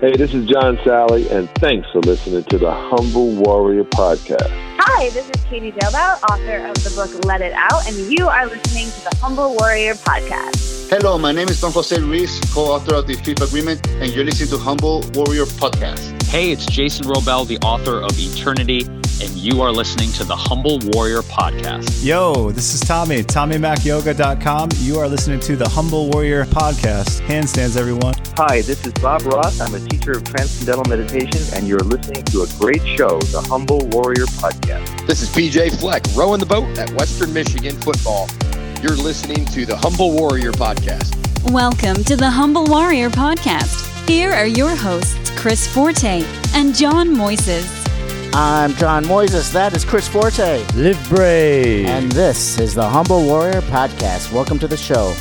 Hey, this is John Salley, and thanks for listening to the Humble Warrior Podcast. Hi, this is Katie Dalebout, author of the book Let It Out, and you are listening to the Humble Warrior Podcast. Hello, my name is Don Jose Ruiz, co-author of the Fifth Agreement, and you're listening to Humble Warrior Podcast. Hey, it's Jason Robel, the author of Eternity, and you are listening to the Humble Warrior Podcast. Yo, this is Tommy, TommyMacYoga.com. You are listening to the Humble Warrior Podcast. Handstands, everyone. Hi, this is Bob Roth. I'm a teacher of Transcendental Meditation, and you're listening to a great show, the Humble Warrior Podcast. This is PJ Fleck, rowing the boat at Western Michigan football. You're listening to the Humble Warrior Podcast. Welcome to the Humble Warrior Podcast. Here are your hosts, Chris Forte and John Moises. I'm John Moises. That is Chris Forte. Live brave. And this is the Humble Warrior Podcast. Welcome to the show.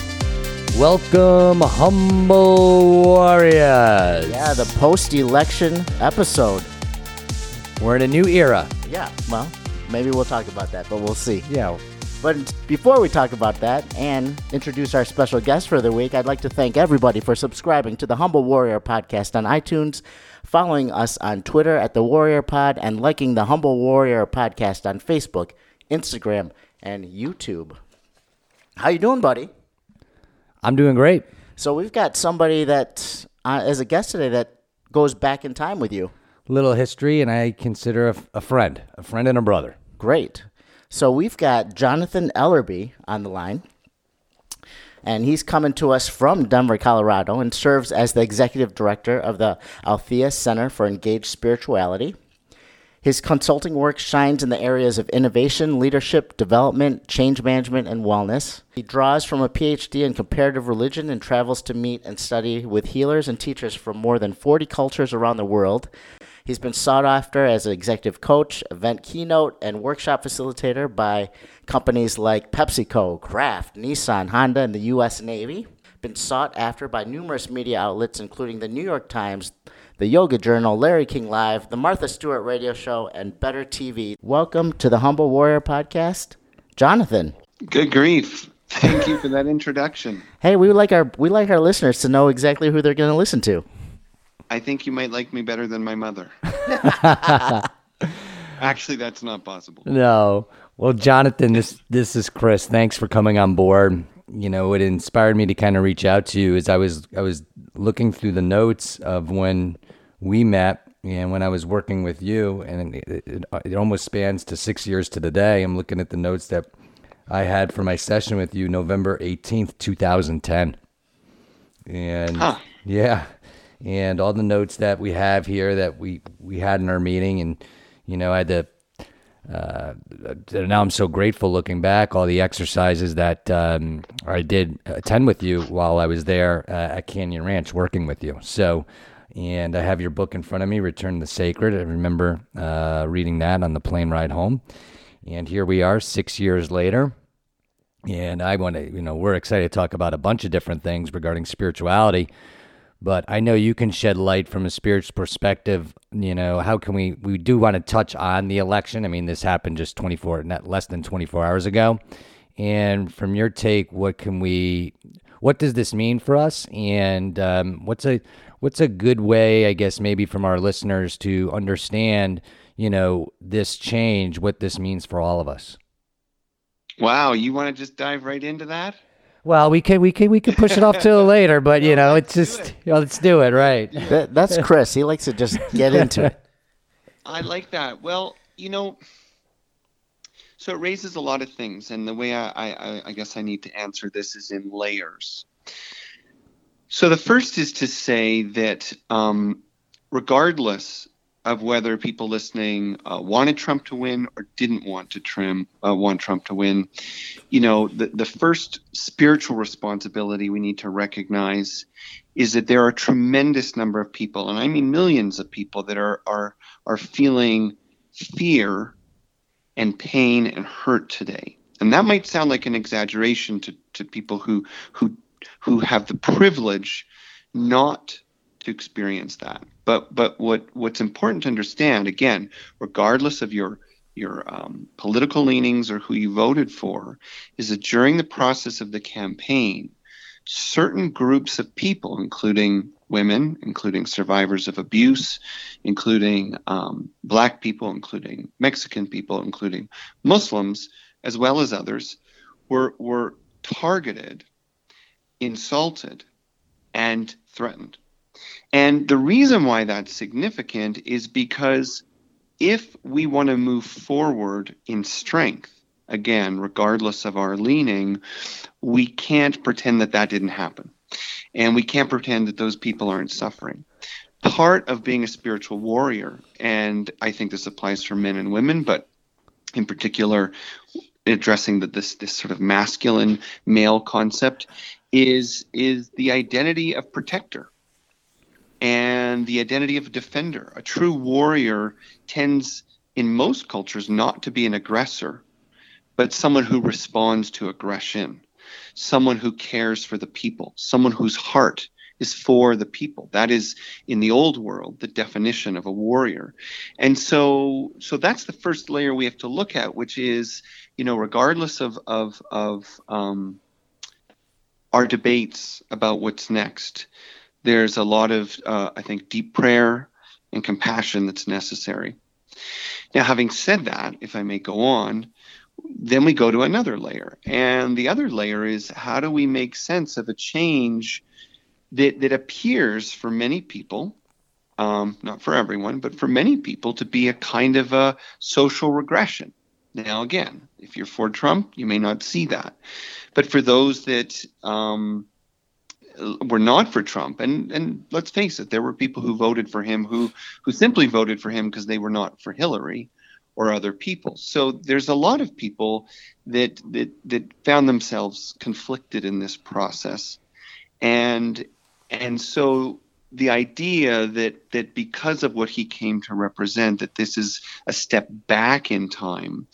Welcome, Humble Warriors. Yeah, the post election episode. We're in a new era. Yeah, well, maybe we'll talk about that, but we'll see. Yeah. But before we talk about that and introduce our special guest for the week, I'd like to thank everybody for subscribing to the Humble Warrior podcast on iTunes, following us on Twitter at the Warrior Pod, and liking the Humble Warrior podcast on Facebook, Instagram, and YouTube. How you doing, buddy? I'm doing great. So we've got somebody that, uh, as a guest today, that goes back in time with you. Little history, and I consider a, a friend, a friend and a brother. Great. So we've got Jonathan Ellerby on the line. And he's coming to us from Denver, Colorado, and serves as the executive director of the Althea Center for Engaged Spirituality. His consulting work shines in the areas of innovation, leadership, development, change management, and wellness. He draws from a PhD in comparative religion and travels to meet and study with healers and teachers from more than 40 cultures around the world. He's been sought after as an executive coach, event keynote, and workshop facilitator by companies like PepsiCo, Kraft, Nissan, Honda, and the U.S. Navy. Been sought after by numerous media outlets, including the New York Times, the Yoga Journal, Larry King Live, the Martha Stewart Radio Show, and Better TV. Welcome to the Humble Warrior Podcast, Jonathan. Good grief! Thank you for that introduction. Hey, we like our we like our listeners to know exactly who they're going to listen to. I think you might like me better than my mother. Actually, that's not possible. No. Well, Jonathan, this this is Chris. Thanks for coming on board. You know, it inspired me to kind of reach out to you as I was I was looking through the notes of when we met and when I was working with you, and it, it, it almost spans to six years to the day. I'm looking at the notes that I had for my session with you, November 18th, 2010. And huh. yeah, and all the notes that we have here that we we had in our meeting, and you know, I had to. Uh, now I'm so grateful looking back all the exercises that um, I did attend with you while I was there uh, at Canyon Ranch working with you. So, and I have your book in front of me, Return the Sacred. I remember uh, reading that on the plane ride home, and here we are, six years later. And I want to, you know, we're excited to talk about a bunch of different things regarding spirituality but I know you can shed light from a spiritual perspective. You know, how can we? We do want to touch on the election. I mean, this happened just 24, not less than 24 hours ago. And from your take, what can we? What does this mean for us? And um, what's a what's a good way, I guess, maybe from our listeners to understand, you know, this change, what this means for all of us. Wow, you want to just dive right into that? Well, we can we can we can push it off till later, but you know, it's just you know, let's do it, right? That, that's Chris. He likes to just get into it. I like that. Well, you know, so it raises a lot of things, and the way I, I, I guess I need to answer this is in layers. So the first is to say that um, regardless of whether people listening uh, wanted Trump to win or didn't want to trim uh, want Trump to win. You know, the the first spiritual responsibility we need to recognize is that there are a tremendous number of people, and I mean millions of people, that are are are feeling fear and pain and hurt today. And that might sound like an exaggeration to, to people who who who have the privilege not to experience that. But but what what's important to understand again, regardless of your your um, political leanings or who you voted for, is that during the process of the campaign, certain groups of people, including women, including survivors of abuse, including um, black people, including Mexican people, including Muslims, as well as others, were, were targeted, insulted, and threatened. And the reason why that's significant is because if we want to move forward in strength, again, regardless of our leaning, we can't pretend that that didn't happen. And we can't pretend that those people aren't suffering. Part of being a spiritual warrior, and I think this applies for men and women, but in particular, addressing the, this this sort of masculine male concept, is is the identity of protector and the identity of a defender. A true warrior tends, in most cultures, not to be an aggressor, but someone who responds to aggression, someone who cares for the people, someone whose heart is for the people. That is in the old world the definition of a warrior. And so so that's the first layer we have to look at, which is, you know, regardless of of of um, our debates about what's next, there's a lot of uh, I think deep prayer and compassion that's necessary. Now, having said that, if I may go on, then we go to another layer. And the other layer is how do we make sense of a change that, that appears for many people, um, not for everyone, but for many people to be a kind of a social regression. Now, again, if you're for Trump, you may not see that. But for those that um, were not for Trump, and, and let's face it, there were people who voted for him who, who simply voted for him because they were not for Hillary or other people. So there's a lot of people that that that found themselves conflicted in this process, and and so the idea that that because of what he came to represent that this is a step back in time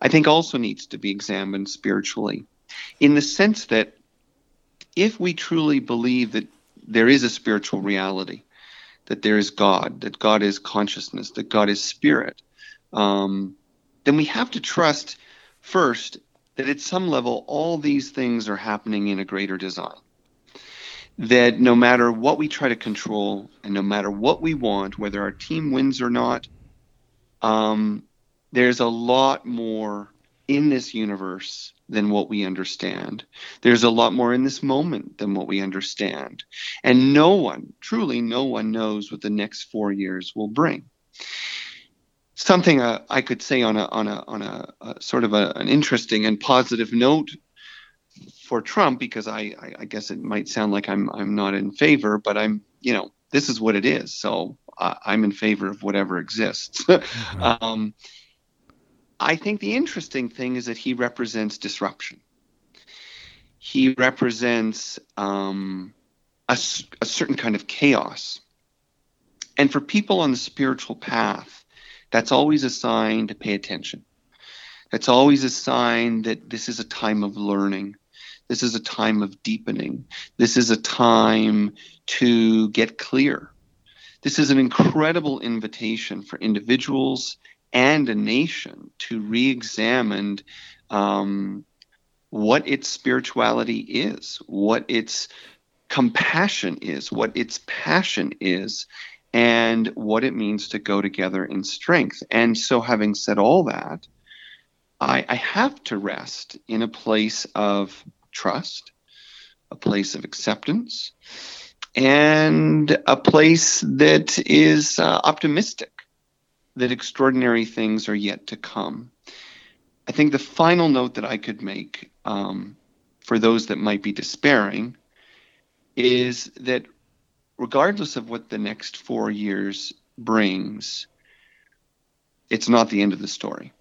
i think also needs to be examined spiritually. In the sense that if we truly believe that there is a spiritual reality that there is god that god is consciousness that god is spirit um, then we have to trust first that at some level all these things are happening in a greater design. That no matter what we try to control and no matter what we want, whether our team wins or not, um, there's a lot more in this universe than what we understand. There's a lot more in this moment than what we understand. And no one, truly no one knows what the next four years will bring something uh, I could say on a on a on a, a sort of a, an interesting and positive note for Trump because I, I, I guess it might sound like I'm I'm not in favor, but I'm you know this is what it is, so uh, I'm in favor of whatever exists. mm-hmm. um, I think the interesting thing is that he represents disruption. He represents um, a, a certain kind of chaos, and for people on the spiritual path that's always a sign to pay attention. That's always a sign that this is a time of learning. This is a time of deepening. This is a time to get clear. This is an incredible invitation for individuals and a nation to re examine um, what its spirituality is, what its compassion is, what its passion is, and what it means to go together in strength. And so, having said all that, I, I have to rest in a place of trust, a place of acceptance, and a place that is uh, optimistic that extraordinary things are yet to come. I think the final note that I could make um, for those that might be despairing is that regardless of what the next four years brings, it's not the end of the story.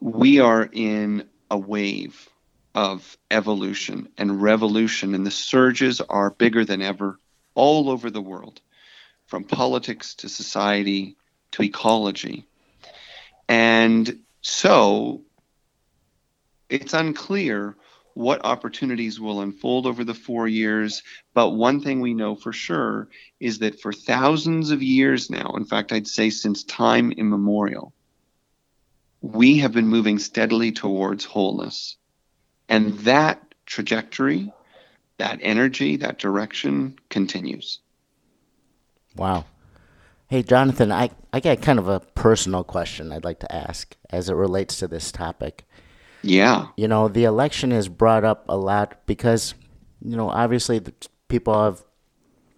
We are in a wave of evolution and revolution, and the surges are bigger than ever all over the world, from politics to society to ecology. And so it's unclear what opportunities will unfold over the four years. But one thing we know for sure is that for thousands of years now, in fact, I'd say since time immemorial, we have been moving steadily towards wholeness. And that trajectory, that energy, that direction continues. Wow. Hey, Jonathan, I, I got kind of a personal question I'd like to ask as it relates to this topic. Yeah. You know, the election has brought up a lot because, you know, obviously the people have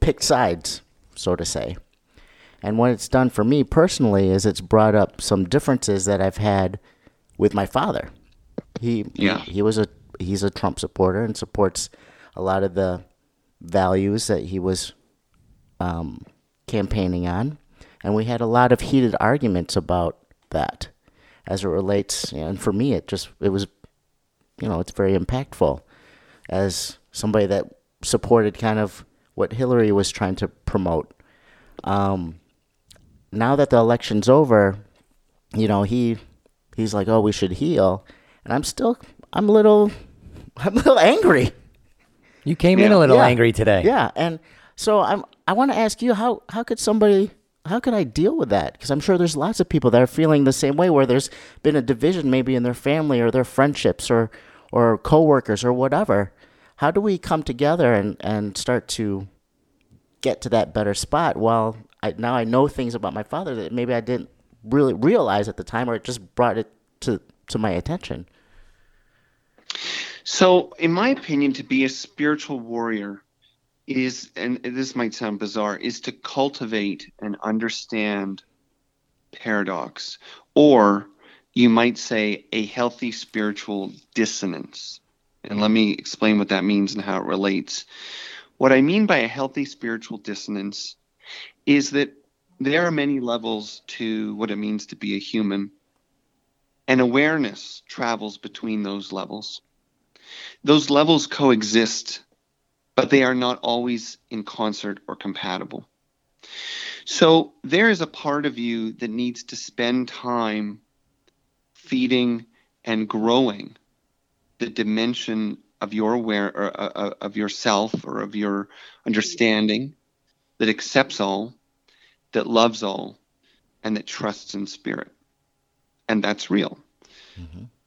picked sides, so to say. And what it's done for me personally is it's brought up some differences that I've had with my father. He Yeah. he, he was a he's a Trump supporter and supports a lot of the values that he was um, campaigning on, and we had a lot of heated arguments about that as it relates. And for me, it just it was, you know, it's very impactful as somebody that supported kind of what Hillary was trying to promote. Um, now that the election's over, you know, he he's like, "Oh, we should heal," and I'm still I'm a little I'm a little angry. You came in a little Yeah. angry today. Yeah, and so I'm I want to ask you how how could somebody how could I deal with that? Because I'm sure there's lots of people that are feeling the same way, where there's been a division maybe in their family or their friendships or or coworkers or whatever. How do we come together and and start to get to that better spot? Well, I, now I know things about my father that maybe I didn't really realize at the time, or it just brought it to to my attention. So, in my opinion, to be a spiritual warrior is, and this might sound bizarre, is to cultivate and understand paradox, or you might say a healthy spiritual dissonance. And let me explain what that means and how it relates. What I mean by a healthy spiritual dissonance is that there are many levels to what it means to be a human, and awareness travels between those levels those levels coexist, but they are not always in concert or compatible. So there is a part of you that needs to spend time feeding and growing the dimension of your aware or, uh, uh, of yourself or of your understanding that accepts all, that loves all, and that trusts in spirit. And that's real.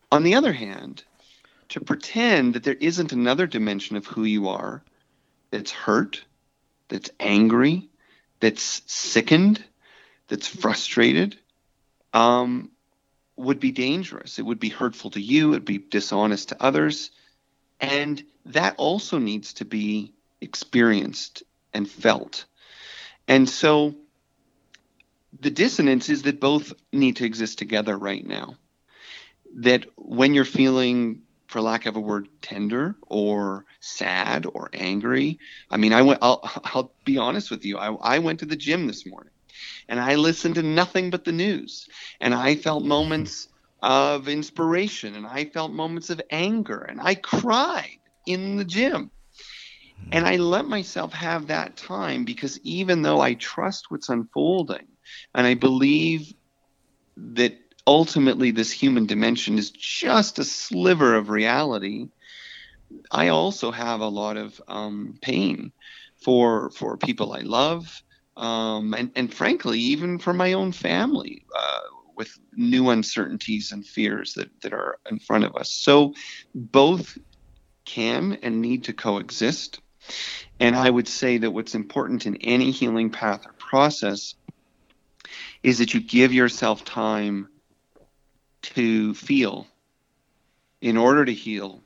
On the other hand, to pretend that there isn't another dimension of who you are that's hurt, that's angry, that's sickened, that's frustrated, um, would be dangerous. It would be hurtful to you, it'd be dishonest to others. And that also needs to be experienced and felt. And so the dissonance is that both need to exist together right now. That when you're feeling for lack of a word, tender or sad or angry. I mean, I went. I'll, I'll be honest with you. I, I went to the gym this morning, and I listened to nothing but the news, and I felt moments of inspiration, and I felt moments of anger, and I cried in the gym. And I let myself have that time because even though I trust what's unfolding, and I believe that ultimately this human dimension is just a sliver of reality. I also have a lot of um, pain for for people i love um, and and frankly even for my own family uh, with new uncertainties and fears that that are in front of us. So both can and need to coexist. And i would say that what's important in any healing path or process is that you give yourself time to feel in order to heal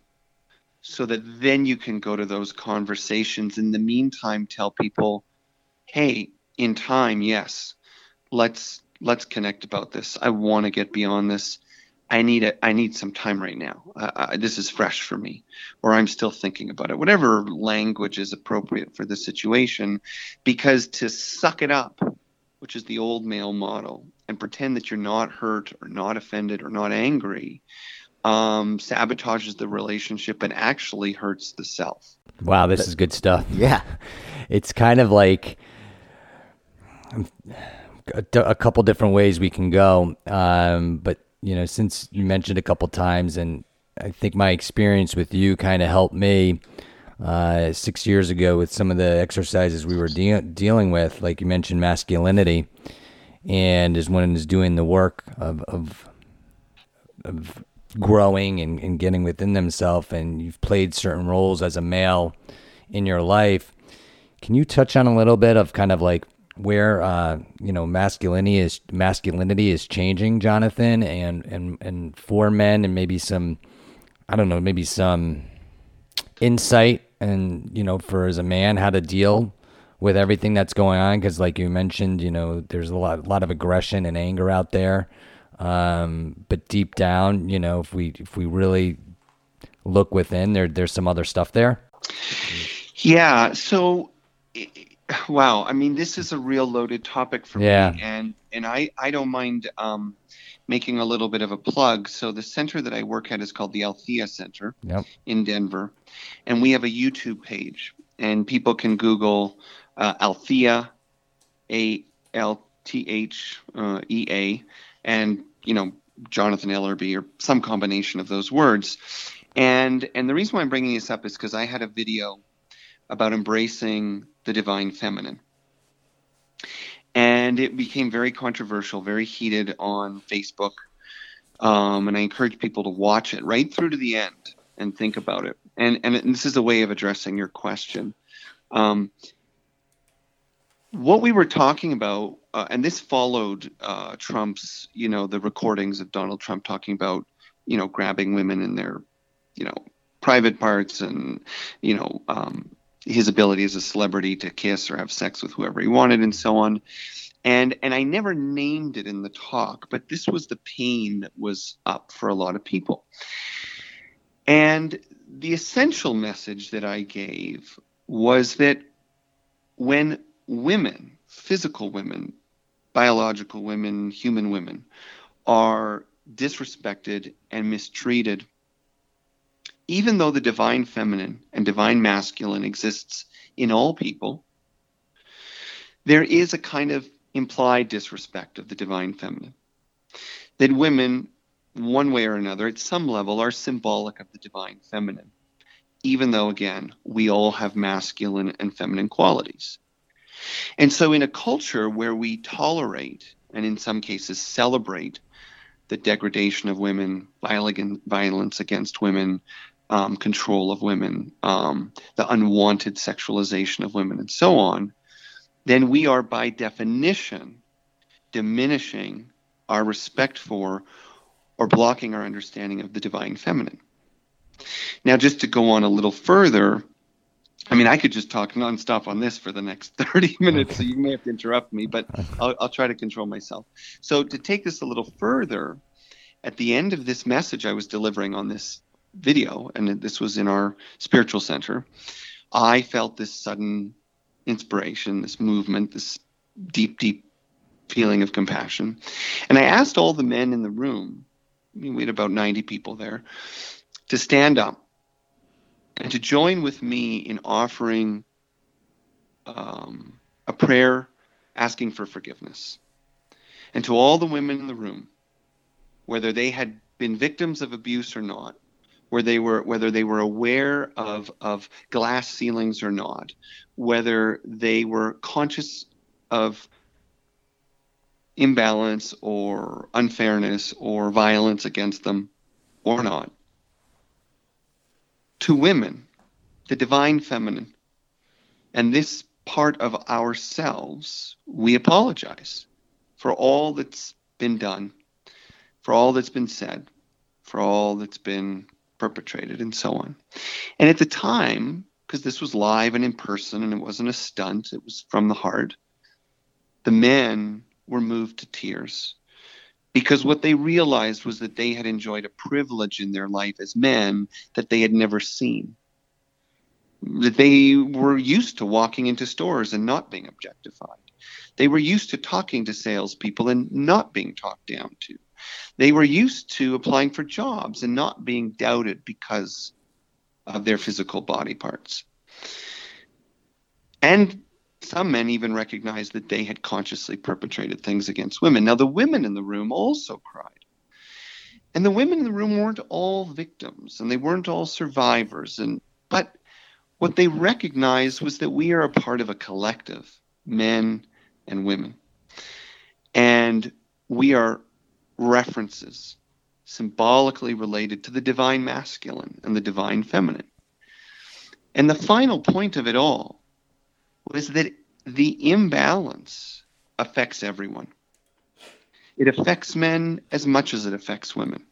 so that then you can go to those conversations in the meantime tell people hey in time yes let's let's connect about this. I want to get beyond this. I need it i need some time right now. Uh, uh, this is fresh for me or i'm still thinking about it. Whatever language is appropriate for the situation because to suck it up which is the old male model and pretend that you're not hurt or not offended or not angry um, sabotages the relationship and actually hurts the self. Wow, this is good stuff. Yeah. It's kind of like um, a, a couple different ways we can go. Um, but, you know, since you mentioned a couple times, and I think my experience with you kind of helped me uh, six years ago with some of the exercises we were de- dealing with, like you mentioned, masculinity, and is when is doing the work of, of, of growing and, and getting within themselves and you've played certain roles as a male in your life. Can you touch on a little bit of kind of like where uh, you know masculinity is masculinity is changing, Jonathan, and and and for men, and maybe some, I don't know, maybe some insight, and you know, for as a man, how to deal with everything that's going on, because like you mentioned, you know, there's a lot, a lot of aggression and anger out there, um, but deep down, you know, if we if we really look within, there there's some other stuff there. Yeah. So wow i mean this is a real loaded topic for yeah. me and and i i don't mind um, making a little bit of a plug so the center that i work at is called the althea center yep. in denver and we have a youtube page and people can google uh, althea a l t h uh, e a and you know jonathan ellerby or some combination of those words and and the reason why i'm bringing this up is because i had a video about embracing the divine feminine. And it became very controversial, very heated on Facebook. Um, and I encourage people to watch it right through to the end and think about it. And, and this is a way of addressing your question. Um, what we were talking about, uh, and this followed uh, Trump's, you know, the recordings of Donald Trump talking about, you know, grabbing women in their, you know, private parts and, you know, um, his ability as a celebrity to kiss or have sex with whoever he wanted and so on. And and I never named it in the talk but this was the pain that was up for a lot of people. And the essential message that I gave was that when women physical women biological women human women are disrespected and mistreated even though the divine feminine and divine masculine exists in all people, there is a kind of implied disrespect of the divine feminine. That women, one way or another, at some level, are symbolic of the divine feminine, even though, again, we all have masculine and feminine qualities. And so, in a culture where we tolerate and in some cases celebrate the degradation of women, violence against women, um, control of women, um, the unwanted sexualization of women, and so on, then we are by definition diminishing our respect for or blocking our understanding of the divine feminine. Now, just to go on a little further, I mean, I could just talk nonstop on this for the next 30 minutes, so you may have to interrupt me, but I'll, I'll try to control myself. So, to take this a little further, at the end of this message I was delivering on this video, and this was in our spiritual center, I felt this sudden inspiration, this movement, this deep, deep feeling of compassion. And I asked all the men in the room, we had about 90 people there, to stand up and to join with me in offering um, a prayer asking for forgiveness. And to all the women in the room, whether they had been victims of abuse or not, where they were whether they were aware of of glass ceilings or not, whether they were conscious of imbalance or unfairness or violence against them or not. To women, the divine feminine, and this part of ourselves, we apologize for all that's been done, for all that's been said, for all that's been perpetrated and so on. And at the time, because this was live and in person and it wasn't a stunt, it was from the heart, the men were moved to tears because what they realized was that they had enjoyed a privilege in their life as men that they had never seen. That they were used to walking into stores and not being objectified. They were used to talking to salespeople and not being talked down to. They were used to applying for jobs and not being doubted because of their physical body parts. And some men even recognized that they had consciously perpetrated things against women. Now, the women in the room also cried. And the women in the room weren't all victims and they weren't all survivors. And but what they recognized was that we are a part of a collective, men and women. And we are references symbolically related to the divine masculine and the divine feminine. And the final point of it all was that the imbalance affects everyone. It affects men as much as it affects women.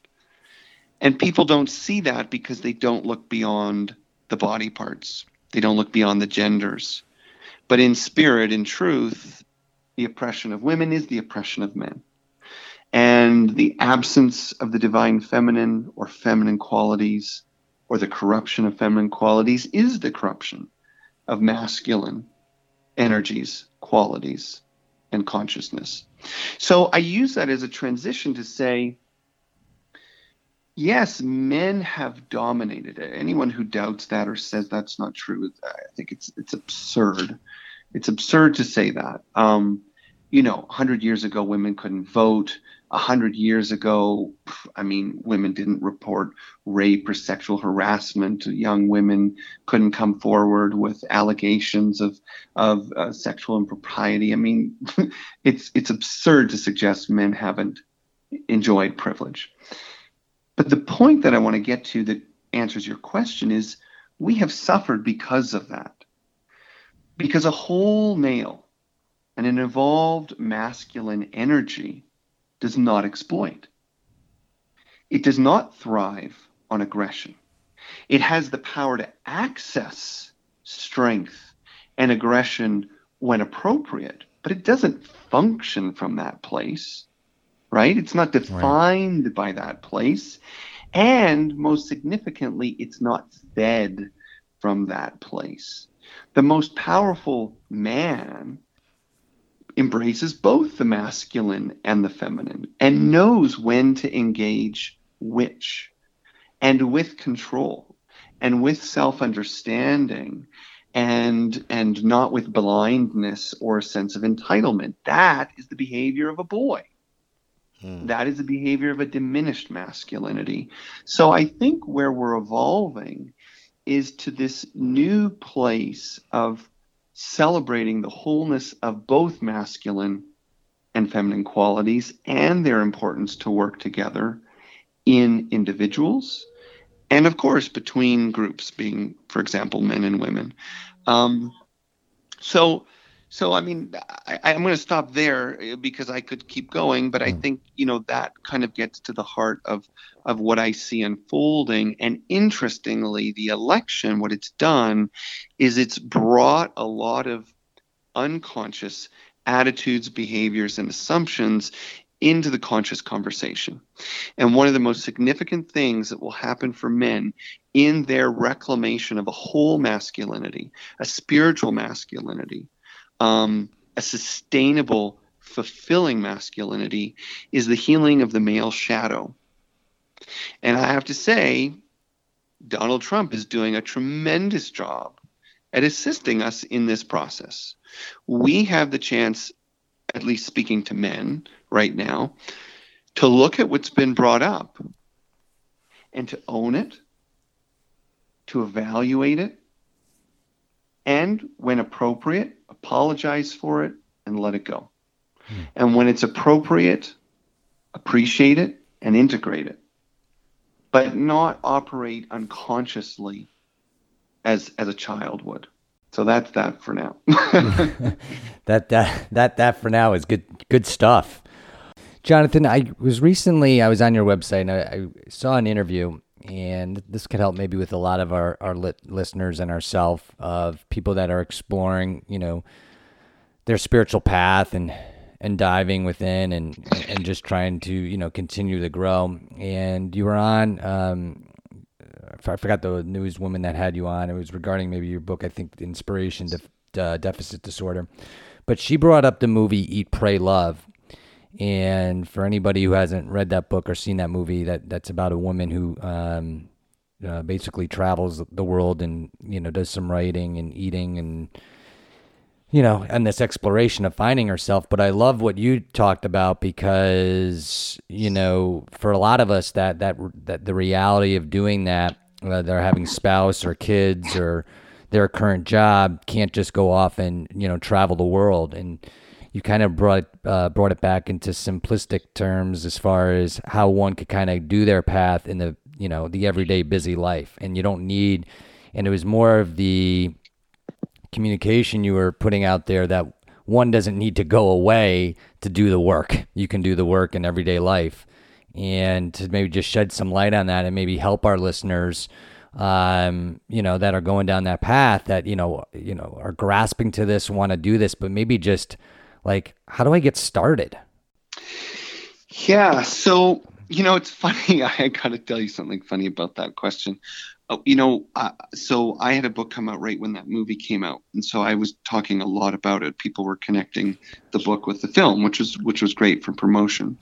And people don't see that because they don't look beyond the body parts, they don't look beyond the genders. But in spirit, in truth, the oppression of women is the oppression of men. And the absence of the divine feminine or feminine qualities or the corruption of feminine qualities is the corruption of masculine energies, qualities, and consciousness. So I use that as a transition to say, yes, men have dominated it. Anyone who doubts that or says that's not true, I think it's it's absurd. It's absurd to say that. Um, you know, 100 years ago, women couldn't vote. 100 years ago, I mean, women didn't report rape or sexual harassment. Young women couldn't come forward with allegations of, of uh, sexual impropriety. I mean, it's, it's absurd to suggest men haven't enjoyed privilege. But the point that I want to get to that answers your question is we have suffered because of that. Because a whole male and an evolved masculine energy does not exploit. It does not thrive on aggression. It has the power to access strength and aggression when appropriate, but it doesn't function from that place, right? It's not defined right. by that place. And most significantly, it's not fed from that place. The most powerful man embraces both the masculine and the feminine and knows when to engage which. And with control and with self-understanding and and not with blindness or a sense of entitlement that is the behavior of a boy. Hmm. that is the behavior of a diminished masculinity. So i think where we're evolving is to this new place of celebrating the wholeness of both masculine and feminine qualities and their importance to work together in individuals and of course between groups being for example men and women. Um, so so I mean, I, am going to stop there uh, because I could keep going, but I hmm. think you know that kind of gets to the heart of of what I see unfolding. And interestingly, the election, what it's done, is it's brought a lot of unconscious attitudes, behaviors, and assumptions into the conscious conversation. And one of the most significant things that will happen for men in their reclamation of a whole masculinity, a spiritual masculinity, um, a sustainable, fulfilling masculinity is the healing of the male shadow. And I have to say, Donald Trump is doing a tremendous job at assisting us in this process. We have the chance, at least speaking to men right now, to look at what's been brought up and to own it, to evaluate it, and when appropriate, apologize for it and let it go. Hmm. And when it's appropriate, appreciate it and integrate it, but not operate unconsciously as as a child would. So that's that for now. that that that that for now is good good stuff. Jonathan, I was recently I was on your website and I, I saw an interview and this could help maybe with a lot of our our listeners and ourselves of people that are exploring, you know, their spiritual path and and diving within and and just trying to you know continue to grow. And you were on. Um, I forgot the newswoman that had you on. It was regarding maybe your book. I think Inspiration uh, Deficit Disorder, but she brought up the movie Eat, Pray, Love and for anybody who hasn't read that book or seen that movie, that that's about a woman who um, uh, basically travels the world and you know does some writing and eating and you know and this exploration of finding herself. But I love what you talked about because you know for a lot of us that that that the reality of doing that, they're having spouse or kids or their current job can't just go off and you know travel the world and you kind of brought uh, brought it back into simplistic terms as far as how one could kind of do their path in the you know the everyday busy life, and you don't need and it was more of the communication you were putting out there that one doesn't need to go away to do the work. You can do the work in everyday life. And to maybe just shed some light on that and maybe help our listeners um, you know, that are going down that path that, you know, you know, are grasping to this, want to do this, but maybe just like, how do I get started? Yeah. So, you know, it's funny. I got to tell you something funny about that question. Uh, you know, uh, so I had a book come out right when that movie came out, and so I was talking a lot about it. People were connecting the book with the film, which was which was great for promotion,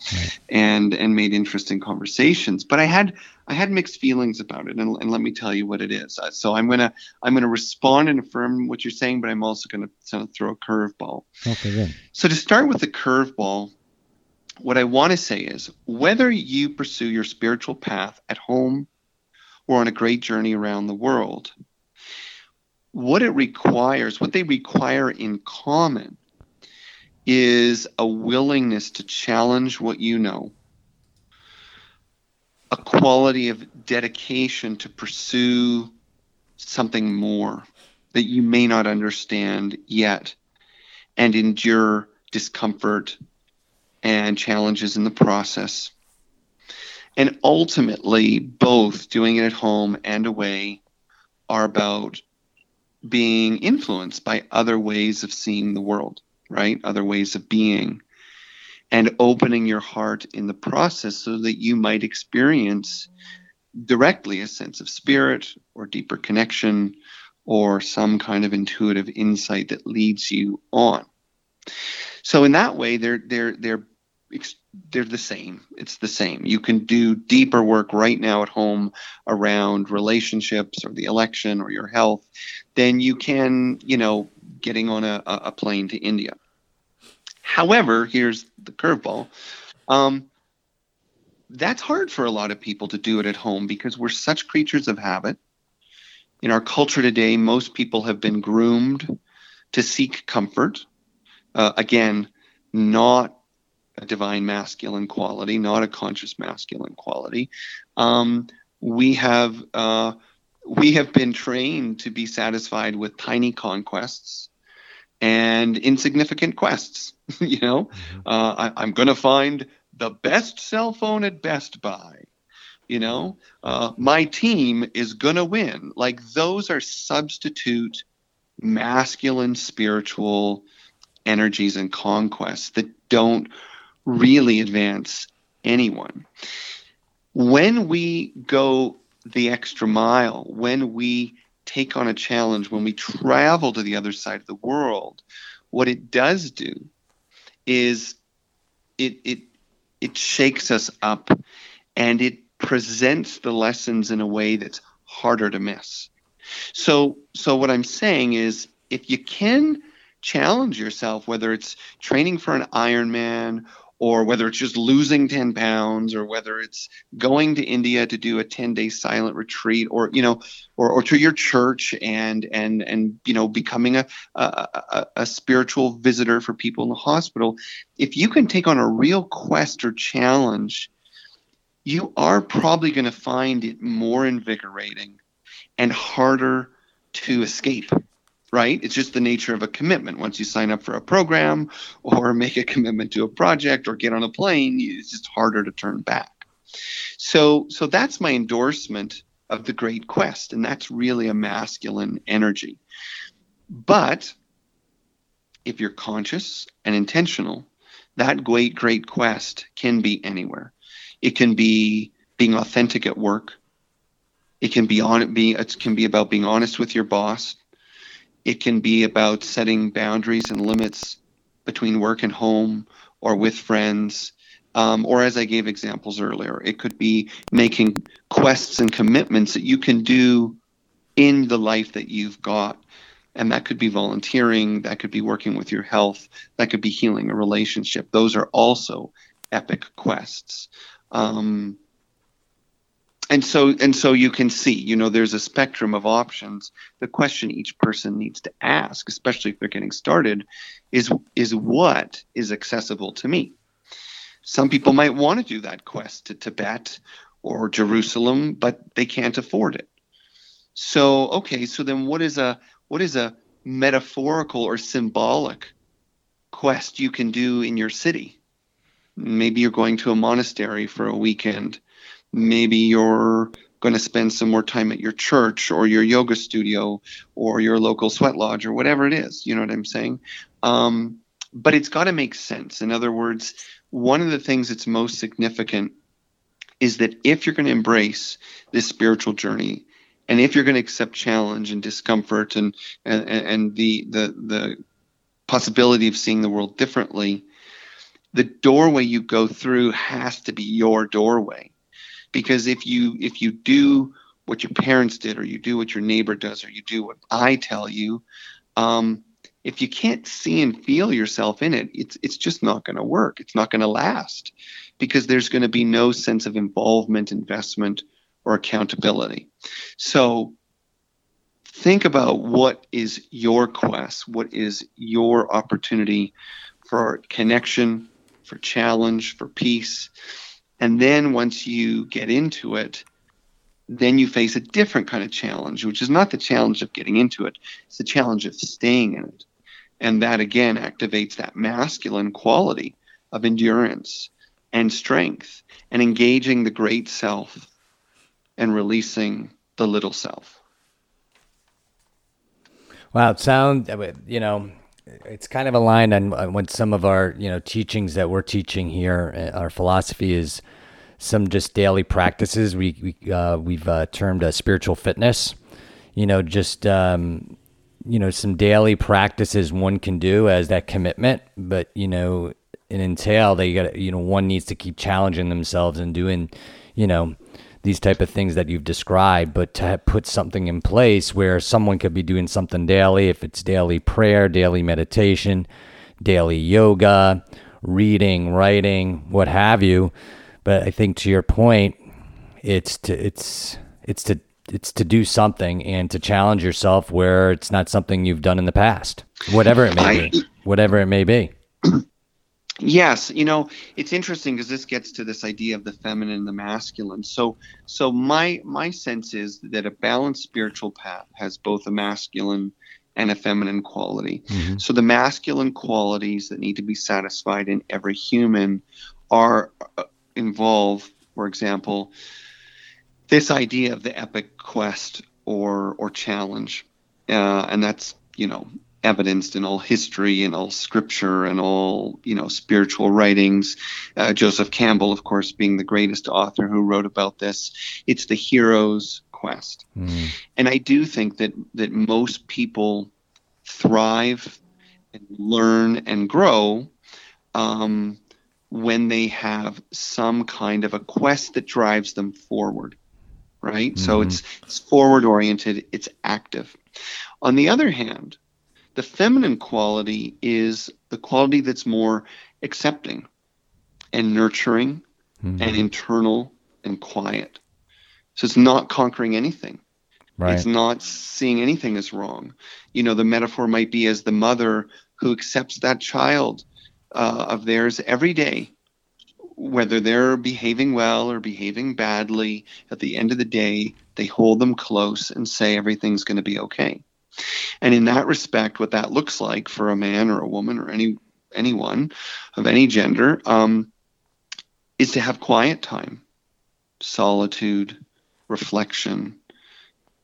and and made interesting conversations. But I had I had mixed feelings about it, and, and let me tell you what it is. Uh, so I'm gonna I'm gonna respond and affirm what you're saying, but I'm also gonna sort of throw a curveball. Okay, good. So to start with the curveball, what I want to say is whether you pursue your spiritual path at home or on a great journey around the world. What it requires, what they require in common, is a willingness to challenge what you know, a quality of dedication to pursue something more that you may not understand yet, and endure discomfort and challenges in the process. And ultimately, both doing it at home and away are about being influenced by other ways of seeing the world, right? Other ways of being. And opening your heart in the process so that you might experience directly a sense of spirit or deeper connection or some kind of intuitive insight that leads you on. So in that way, they're they're they're they're the same. It's the same. You can do deeper work right now at home around relationships or the election or your health than you can, you know, getting on a, a plane to India. However, here's the curveball. Um, that's hard for a lot of people to do it at home because we're such creatures of habit. In our culture today, most people have been groomed to seek comfort. Uh, again, not a divine masculine quality, not a conscious masculine quality. Um, we have uh, we have been trained to be satisfied with tiny conquests and insignificant quests. you know, mm-hmm. uh, I, am going to find the best cell phone at Best Buy. You know, uh, my team is going to win. Like those are substitute masculine spiritual energies and conquests that don't really advance anyone. When we go the extra mile, when we take on a challenge, when we travel to the other side of the world, what it does do is it it it shakes us up and it presents the lessons in a way that's harder to miss. So so what I'm saying is if you can challenge yourself, whether it's training for an Ironman or whether it's just losing 10 pounds or whether it's going to India to do a 10 day silent retreat or, you know, or, or to your church and, and, and, you know, becoming a, a, a, a spiritual visitor for people in the hospital. If you can take on a real quest or challenge, you are probably going to find it more invigorating and harder to escape right? It's just the nature of a commitment. Once you sign up for a program or make a commitment to a project or get on a plane, it's just harder to turn back. So, so that's my endorsement of the Great Quest, and that's really a masculine energy. But if you're conscious and intentional, that great, great quest can be anywhere. It can be being authentic at work. It can be on it be it can be about being honest with your boss, it can be about setting boundaries and limits between work and home or with friends. Um, or as I gave examples earlier, it could be making quests and commitments that you can do in the life that you've got. And that could be volunteering, that could be working with your health, that could be healing a relationship. Those are also epic quests. Um, and so and so you can see you know there's a spectrum of options the question each person needs to ask especially if they're getting started is is what is accessible to me some people might want to do that quest to tibet or jerusalem but they can't afford it So okay, so then what is a what is a metaphorical or symbolic quest you can do in your city? Maybe you're going to a monastery for a weekend. Maybe you're going to spend some more time at your church or your yoga studio or your local sweat lodge or whatever it is. You know what I'm saying? Um, but it's got to make sense. In other words, one of the things that's most significant is that if you're going to embrace this spiritual journey, and if you're going to accept challenge and discomfort and and, and the the the possibility of seeing the world differently, the doorway you go through has to be your doorway because if you if you do what your parents did or you do what your neighbor does or you do what i tell you um, if you can't see and feel yourself in it it's it's just not going to work. It's not going to last. Because there's going to be no sense of involvement investment or accountability. So think about what is your quest what is your opportunity for connection for challenge for peace and then once you get into it, then you face a different kind of challenge, which is not the challenge of getting into it, it's the challenge of staying in it. And that again activates that masculine quality of endurance and strength and engaging the great self and releasing the little self. Wow, it sounds, you know, it's kind of aligned on what some of our you know teachings that we're teaching here. Uh, our philosophy is some just daily practices. We, we uh, we've uh, termed a spiritual fitness. You know, just um, you know some daily practices one can do as that commitment, but you know, in entail they got you know one needs to keep challenging themselves and doing you know these type of things that you've described, but to put something in place where someone could be doing something daily, if it's daily prayer, daily meditation, daily yoga, reading, writing, what have you. But I think to your point, it's to it's it's to it's to do something and to challenge yourself where it's not something you've done in the past, whatever it may be, whatever it may be. Yes, you know, it's interesting because this gets to this idea of the feminine and the masculine. So so my my sense is that a balanced spiritual path has both a masculine and a feminine quality. Mm-hmm. So the masculine qualities that need to be satisfied in every human are uh, involve, for example, this idea of the epic quest or or challenge. Uh, and that's, you know, evidenced in all history and all scripture and all you know spiritual writings. Uh, joseph campbell of course being the greatest author who wrote about this. It's the hero's quest. Mm. and i do think that that most people thrive and learn and grow um, when they have some kind of a quest that drives them forward right? Mm-hmm. so it's, it's forward oriented it's active. On the other hand the feminine quality is the quality that's more accepting and nurturing mm-hmm. and internal and quiet. So it's not conquering anything. Right. It's not seeing anything as wrong. You know, the metaphor might be as the mother who accepts that child uh, of theirs every day, whether they're behaving well or behaving badly. At the end of the day, they hold them close and say everything's going to be okay. And in that respect, what that looks like for a man or a woman or any anyone of any gender um, is to have quiet time, solitude, reflection,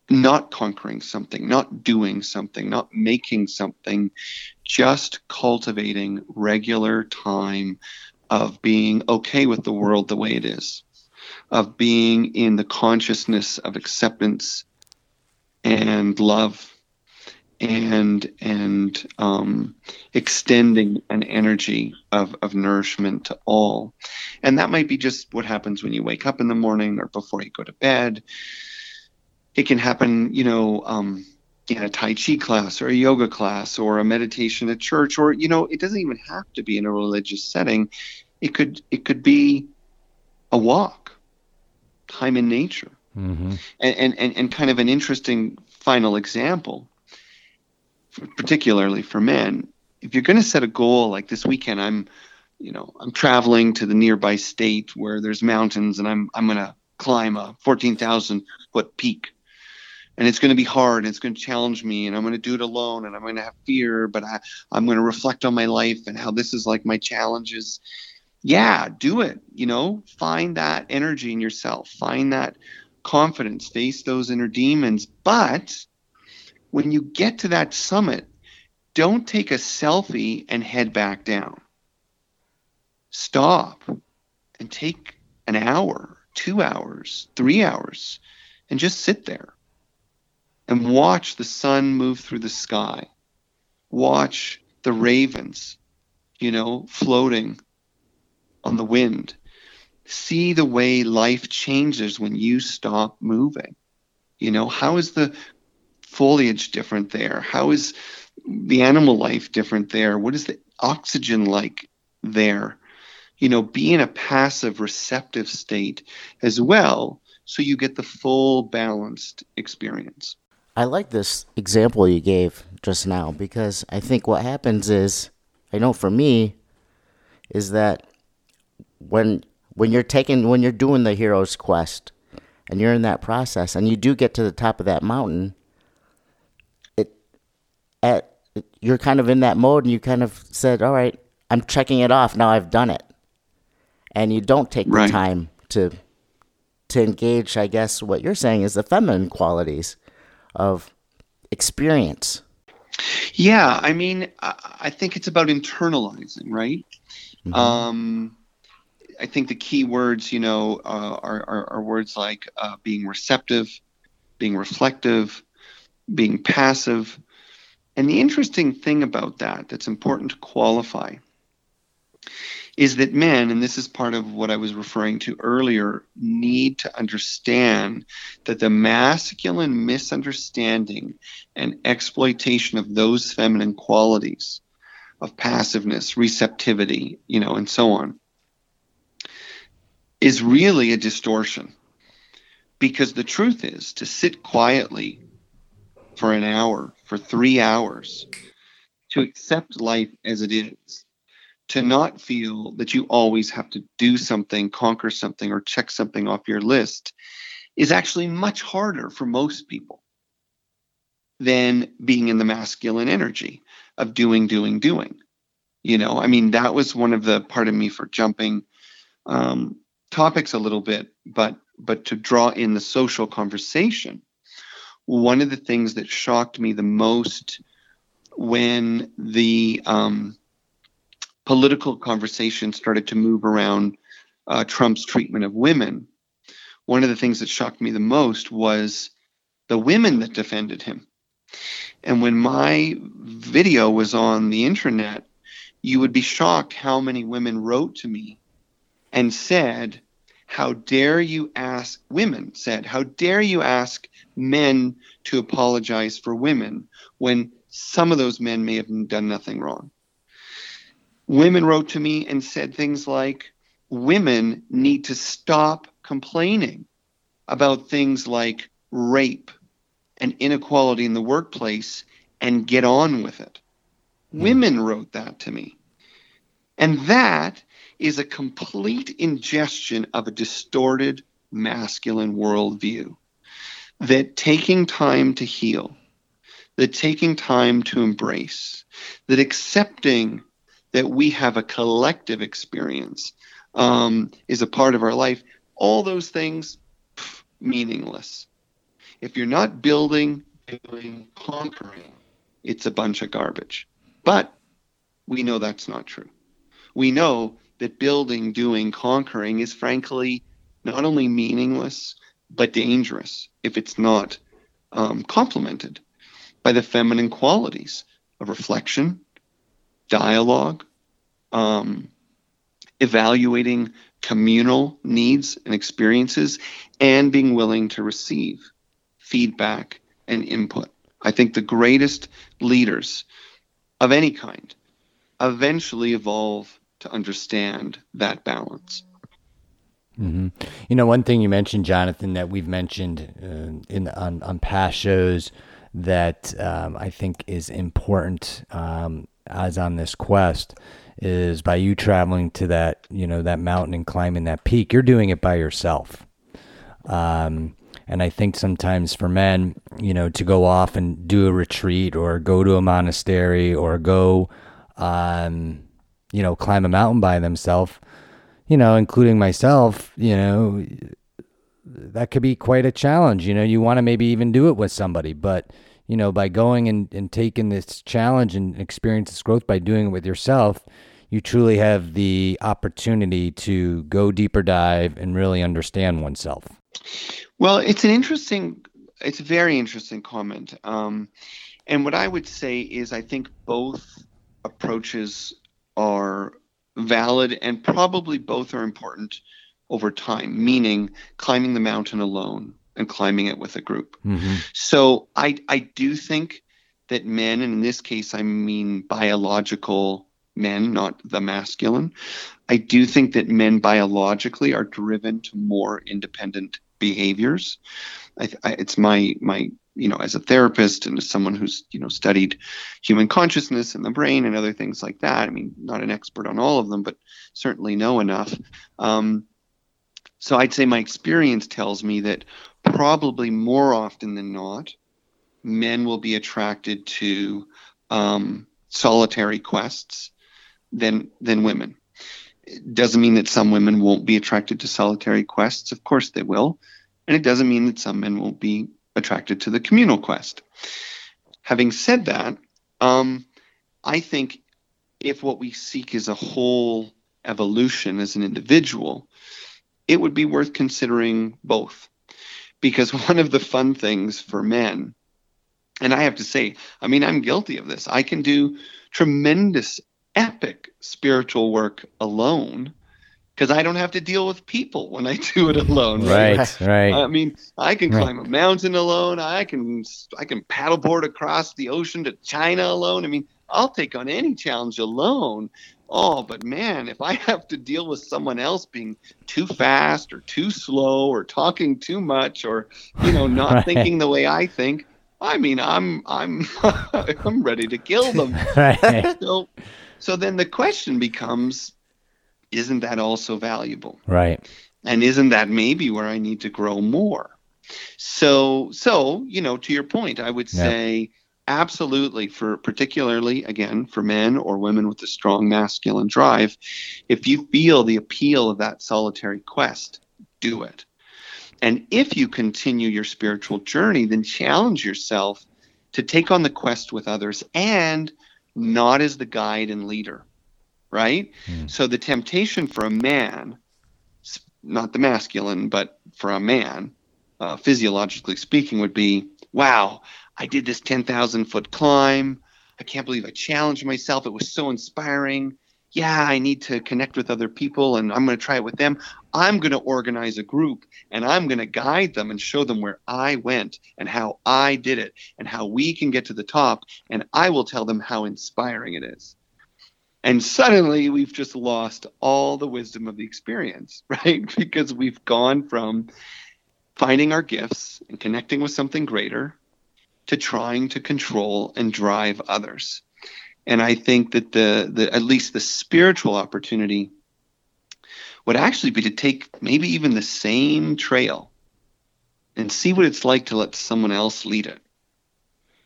not conquering something, not doing something, not making something, just cultivating regular time of being okay with the world the way it is, of being in the consciousness of acceptance and love and and um, extending an energy of, of nourishment to all. And that might be just what happens when you wake up in the morning or before you go to bed. It can happen, you know, um, in a Tai Chi class or a yoga class or a meditation at church, or you know, it doesn't even have to be in a religious setting. It could it could be a walk, time in nature. Mm-hmm. And, and, and kind of an interesting final example particularly for men, if you're going to set a goal like this weekend, I'm, you know, I'm traveling to the nearby state where there's mountains, and I'm I'm going to climb a 14,000 foot peak. and it's going to be hard and it's going to challenge me and i'm going to do it alone and i'm going to have fear but I, i'm going to reflect on my life and how this is like my challenges yeah do it you know find that energy in yourself find that confidence face those inner demons but when you get to that summit don't take a selfie and head back down stop and take an hour two hours three hours and just sit there and watch the sun move through the sky. Watch the ravens, you know, floating on the wind. See the way life changes when you stop moving. You know, how is the foliage different there? How is the animal life different there? What is the oxygen like there? You know, be in a passive, receptive state as well so you get the full balanced experience. I like this example you gave just now because I think what happens is, I know for me, is that when when you're taking when you're doing the hero's quest and you're in that process and you do get to the top of that mountain, at you're kind of in that mode and you kind of said, "All right, I'm checking it off. Now I've done it." And you don't take right. the time to to engage, I guess what you're saying is the feminine qualities of experience. Yeah, I mean, I think it's about internalizing, right? Mm-hmm. Um, I think the key words, you know, uh, are, are, are, words like uh, being receptive, being reflective, being passive. And the interesting thing about that, that's important to qualify, is that men, and this is part of what I was referring to earlier, need to understand that the masculine misunderstanding and exploitation of those feminine qualities of passiveness, receptivity, you know, and so on, is really a distortion. Because the truth is, to sit quietly for an hour, for three hours, to accept life as it is, to not feel that you always have to do something, conquer something, or check something off your list is actually much harder for most people than being in the masculine energy of doing, doing, doing. You know, I mean, that was one of the part of me for jumping um, topics a little bit, but but to draw in the social conversation. One of the things that shocked me the most when the um, political conversation started to move around uh, Trump's treatment of women, one of the things that shocked me the most was the women that defended him. And when my video was on the internet, you would be shocked how many women wrote to me and said, How dare you ask, women said, How dare you ask men to apologize for women when some of those men may have done nothing wrong? Women wrote to me and said things like, women need to stop complaining about things like rape and inequality in the workplace and get on with it. Mm. Women wrote that to me. And that is a complete ingestion of a distorted masculine worldview. That taking time to heal, that taking time to embrace, that accepting that we have a collective experience um, is a part of our life. All those things, pff, meaningless. If you're not building, doing, conquering, it's a bunch of garbage. But we know that's not true. We know that building, doing, conquering is frankly not only meaningless, but dangerous if it's not um, complemented by the feminine qualities of reflection, dialogue, um, evaluating communal needs and experiences, and being willing to receive feedback and input. I think the greatest leaders of any kind eventually evolve to understand that balance. Mm-hmm. You know, one thing you mentioned, Jonathan, that we've mentioned uh, in on, on past shows that um, I think is important um, as on this quest is by you traveling to that you know that mountain and climbing that peak you're doing it by yourself um, And I think sometimes for men, you know, to go off and do a retreat or go to a monastery or go, um, you know, climb a mountain by themselves, you know, including myself, you know, that could be quite a challenge. You know, you want to maybe even do it with somebody, but you know, by going and, and taking this challenge and experience this growth by doing it with yourself, you truly have the opportunity to go deeper dive and really understand oneself. Well, it's an interesting, it's a very interesting comment. Um, and what I would say is, I think both approaches are valid and probably both are important over time, meaning climbing the mountain alone and climbing it with a group. Mm-hmm. So I I do think that men, and in this case I mean biological men, not the masculine. I do think that men biologically are driven to more independent behaviors. I, I, it's my my you know as a therapist and as someone who's you know studied human consciousness and the brain and other things like that. I mean, not an expert on all of them, but certainly know enough. Um, so I'd say my experience tells me that probably more often than not, men will be attracted to um, solitary quests than than women. It doesn't mean that some women won't be attracted to solitary quests. Of course they will, and it doesn't mean that some men won't be attracted to the communal quest. Having said that, um, I think if what we seek is a whole evolution as an individual, it would be worth considering both because one of the fun things for men, and I have to say, I mean, I'm guilty of this. I can do tremendous, epic spiritual work alone because I don't have to deal with people when I do it alone. Right, right. right. I mean, I can climb a mountain alone. I can I can paddleboard across the ocean to China alone. I mean, I'll take on any challenge alone. Oh, but man, if I have to deal with someone else being too fast or too slow or talking too much or you know not right. thinking the way I think, I mean, I'm I'm I'm ready to kill them. Right. So, so then the question becomes, isn't that also valuable? Right. And isn't that maybe where I need to grow more? So, so you know, to your point, I would say absolutely for particularly again for men or women with a strong masculine drive if you feel the appeal of that solitary quest do it and if you continue your spiritual journey then challenge yourself to take on the quest with others and not as the guide and leader right mm. so the temptation for a man not the masculine but for a man uh, physiologically speaking would be wow I did this 10,000 foot climb. I can't believe I challenged myself. It was so inspiring. Yeah, I need to connect with other people and I'm going to try it with them. I'm going to organize a group and I'm going to guide them and show them where I went and how I did it and how we can get to the top. And I will tell them how inspiring it is. And suddenly we've just lost all the wisdom of the experience, right? Because we've gone from finding our gifts and connecting with something greater to trying to control and drive others. And I think that the, the at least the spiritual opportunity would actually be to take maybe even the same trail and see what it's like to let someone else lead it.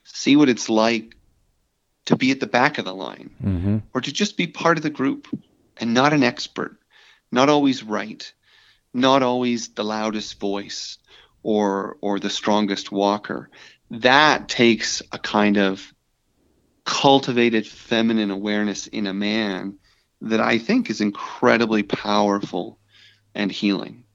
See what it's like to be at the back of the line mm-hmm. or to just be part of the group and not an expert, not always right, not always the loudest voice or or the strongest walker that takes a kind of cultivated feminine awareness in a man that I think is incredibly powerful and healing.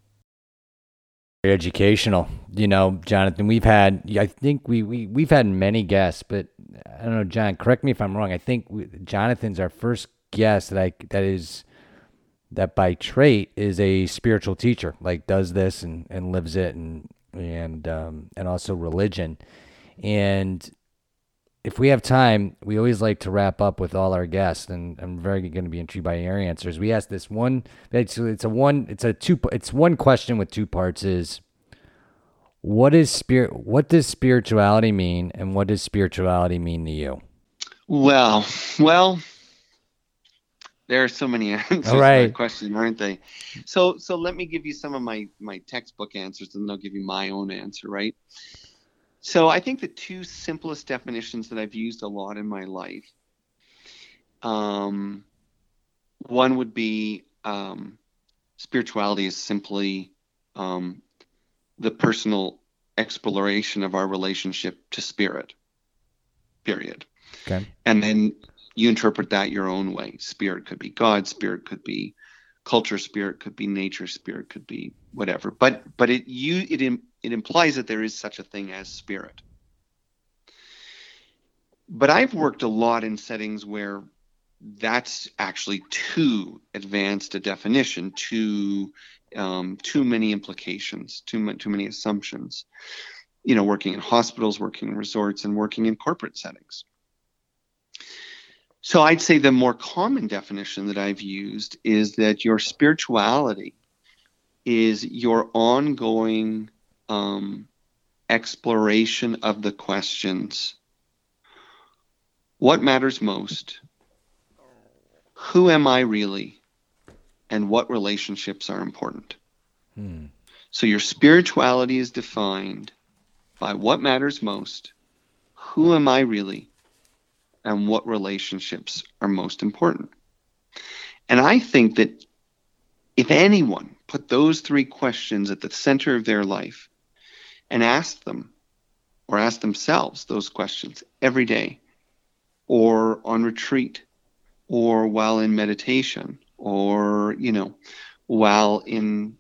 Educational, you know, Jonathan. We've had, I think we we we've had many guests, but I don't know, John. Correct me if I'm wrong. I think we, Jonathan's our first guest that I that is that by trait is a spiritual teacher, like does this and and lives it, and and um, and also religion. And if we have time, we always like to wrap up with all our guests, and I'm very going to be intrigued by your answers. We ask this one. It's, it's a one. It's a two. It's one question with two parts. Is what is spirit? What does spirituality mean, and what does spirituality mean to you? Well, well, There are so many answers All right. to that question, aren't they? So, so let me give you some of my my textbook answers, and I'll give you my own answer, right? So, I think the two simplest definitions that I've used a lot in my life. Um, one would be um, spirituality is simply um, the personal exploration of our relationship to spirit. Period. Okay. And then you interpret that your own way. Spirit could be God, spirit could be culture, spirit could be nature, spirit could be whatever. But but it you it it implies that there is such a thing as spirit. But I've worked a lot in settings where that's actually too advanced a definition, too um, too many implications, too much, too many assumptions. You know, working in hospitals, working in resorts, and working in corporate settings. So I'd say the more common definition that I've used is that your spirituality is your ongoing um, exploration of the questions what matters most? Who am I really? And what relationships are important? Hmm. So your spirituality is defined by what matters most, who am I really, and what relationships are most important. And I think that if anyone put those three questions at the center of their life and asked them or asked themselves those questions every day or on retreat or while in meditation or, you know, while in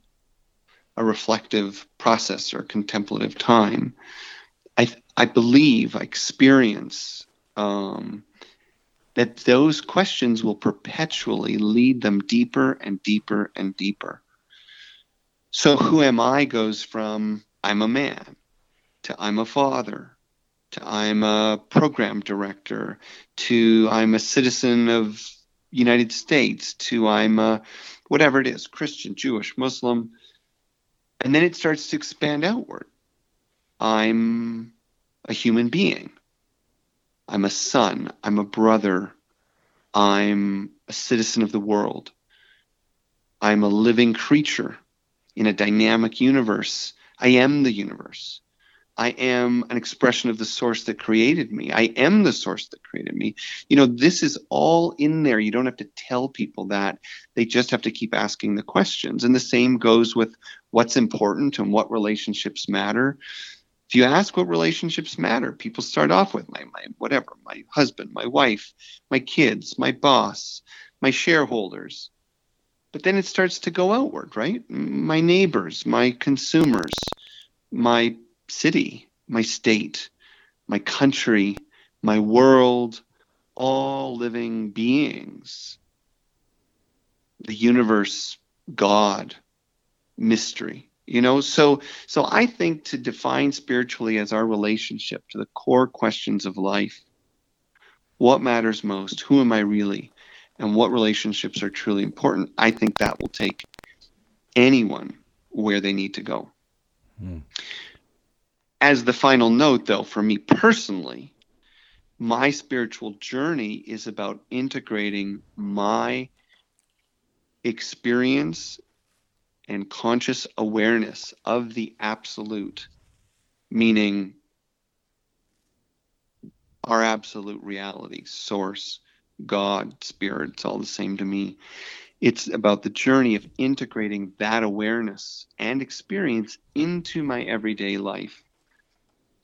a reflective process or contemplative time, I, I believe, I experience um, that those questions will perpetually lead them deeper and deeper and deeper. So, who am I goes from I'm a man to I'm a father to I'm a program director to I'm a citizen of United States to I'm a whatever it is Christian, Jewish, Muslim. And then it starts to expand outward. I'm a human being. I'm a son. I'm a brother. I'm a citizen of the world. I'm a living creature in a dynamic universe. I am the universe. I am an expression of the source that created me. I am the source that created me. You know, this is all in there. You don't have to tell people that. They just have to keep asking the questions. And the same goes with what's important and what relationships matter. If you ask what relationships matter, people start off with my, my whatever, my husband, my wife, my kids, my boss, my shareholders. But then it starts to go outward, right? My neighbors, my consumers, my city, my state, my country, my world, all living beings, the universe, God, mystery. You know, so so I think to define spiritually as our relationship to the core questions of life, what matters most, who am I really, and what relationships are truly important, I think that will take anyone where they need to go. Hmm as the final note, though, for me personally, my spiritual journey is about integrating my experience and conscious awareness of the absolute, meaning our absolute reality, source, God, spirit, it's all the same to me. It's about the journey of integrating that awareness and experience into my everyday life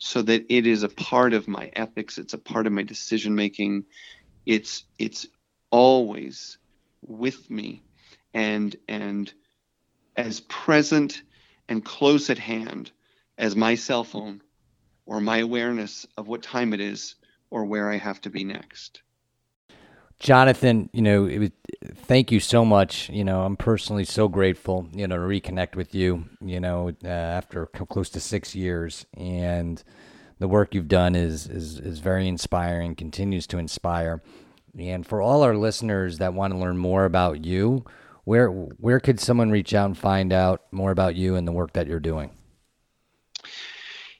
so that it is a part of my ethics it's a part of my decision making it's it's always with me and and as present and close at hand as my cell phone or my awareness of what time it is or where I have to be next. Jonathan, you know, was, thank you so much. You know, I'm personally so grateful, you know, to reconnect with you, you know, uh, after close to six years. And the work you've done is, is, is very inspiring, continues to inspire. And for all our listeners that want to learn more about you, where, where could someone reach out and find out more about you and the work that you're doing?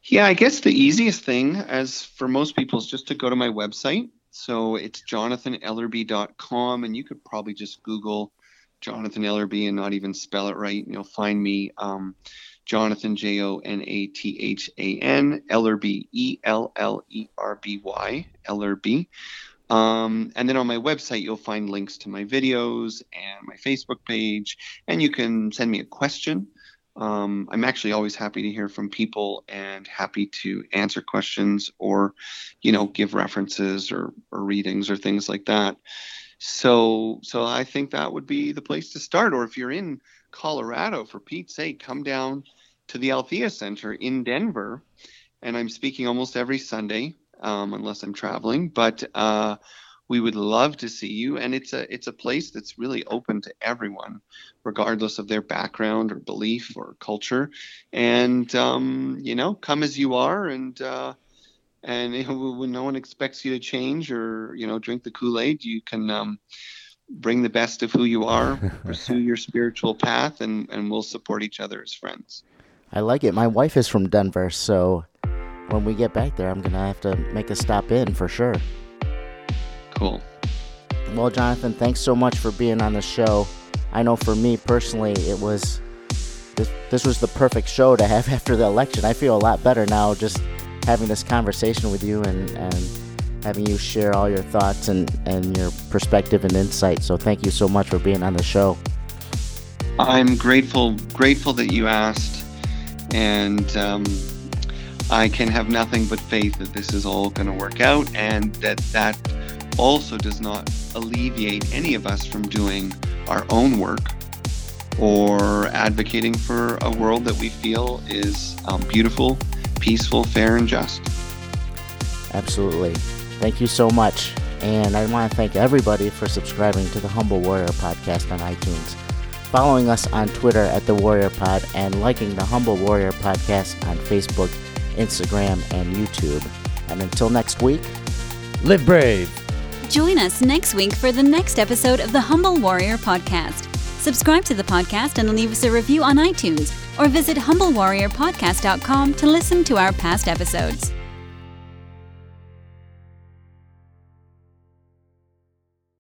Yeah, I guess the easiest thing, as for most people, is just to go to my website, So it's jonathanellerby.com, and you could probably just Google Jonathan Ellerby and not even spell it right, and you'll find me. Um, Jonathan J O N A T H A N Ellerby E L L E R B Y Ellerby. Um, and then on my website, you'll find links to my videos and my Facebook page, and you can send me a question. Um, I'm actually always happy to hear from people and happy to answer questions or, you know, give references or, or readings or things like that. So, so I think that would be the place to start. Or if you're in Colorado, for Pete's sake, come down to the Althea Center in Denver, and I'm speaking almost every Sunday um, unless I'm traveling. But uh, we would love to see you, and it's a it's a place that's really open to everyone, regardless of their background or belief or culture. And um, you know, come as you are, and uh, and when no one expects you to change or you know drink the Kool Aid, you can. Um, bring the best of who you are, pursue your spiritual path, and, and we'll support each other as friends. I like it. My wife is from Denver, so when we get back there, I'm going to have to make a stop in for sure. Cool. Well, Jonathan, thanks so much for being on the show. I know for me personally, it was this, this was the perfect show to have after the election. I feel a lot better now just having this conversation with you and, and having you share all your thoughts and, and your perspective and insight. So thank you so much for being on the show. I'm grateful grateful that you asked, and um, I can have nothing but faith that this is all going to work out, and that that also does not alleviate any of us from doing our own work or advocating for a world that we feel is um, beautiful, peaceful, fair, and just. Absolutely. Thank you so much. And I want to thank everybody for subscribing to the Humble Warrior podcast on iTunes, following us on Twitter at The Warrior Pod, and liking the Humble Warrior podcast on Facebook, Instagram, and YouTube. And until next week, live brave. Join us next week for the next episode of the Humble Warrior podcast. Subscribe to the podcast and leave us a review on iTunes or visit humblewarriorpodcast.com to listen to our past episodes.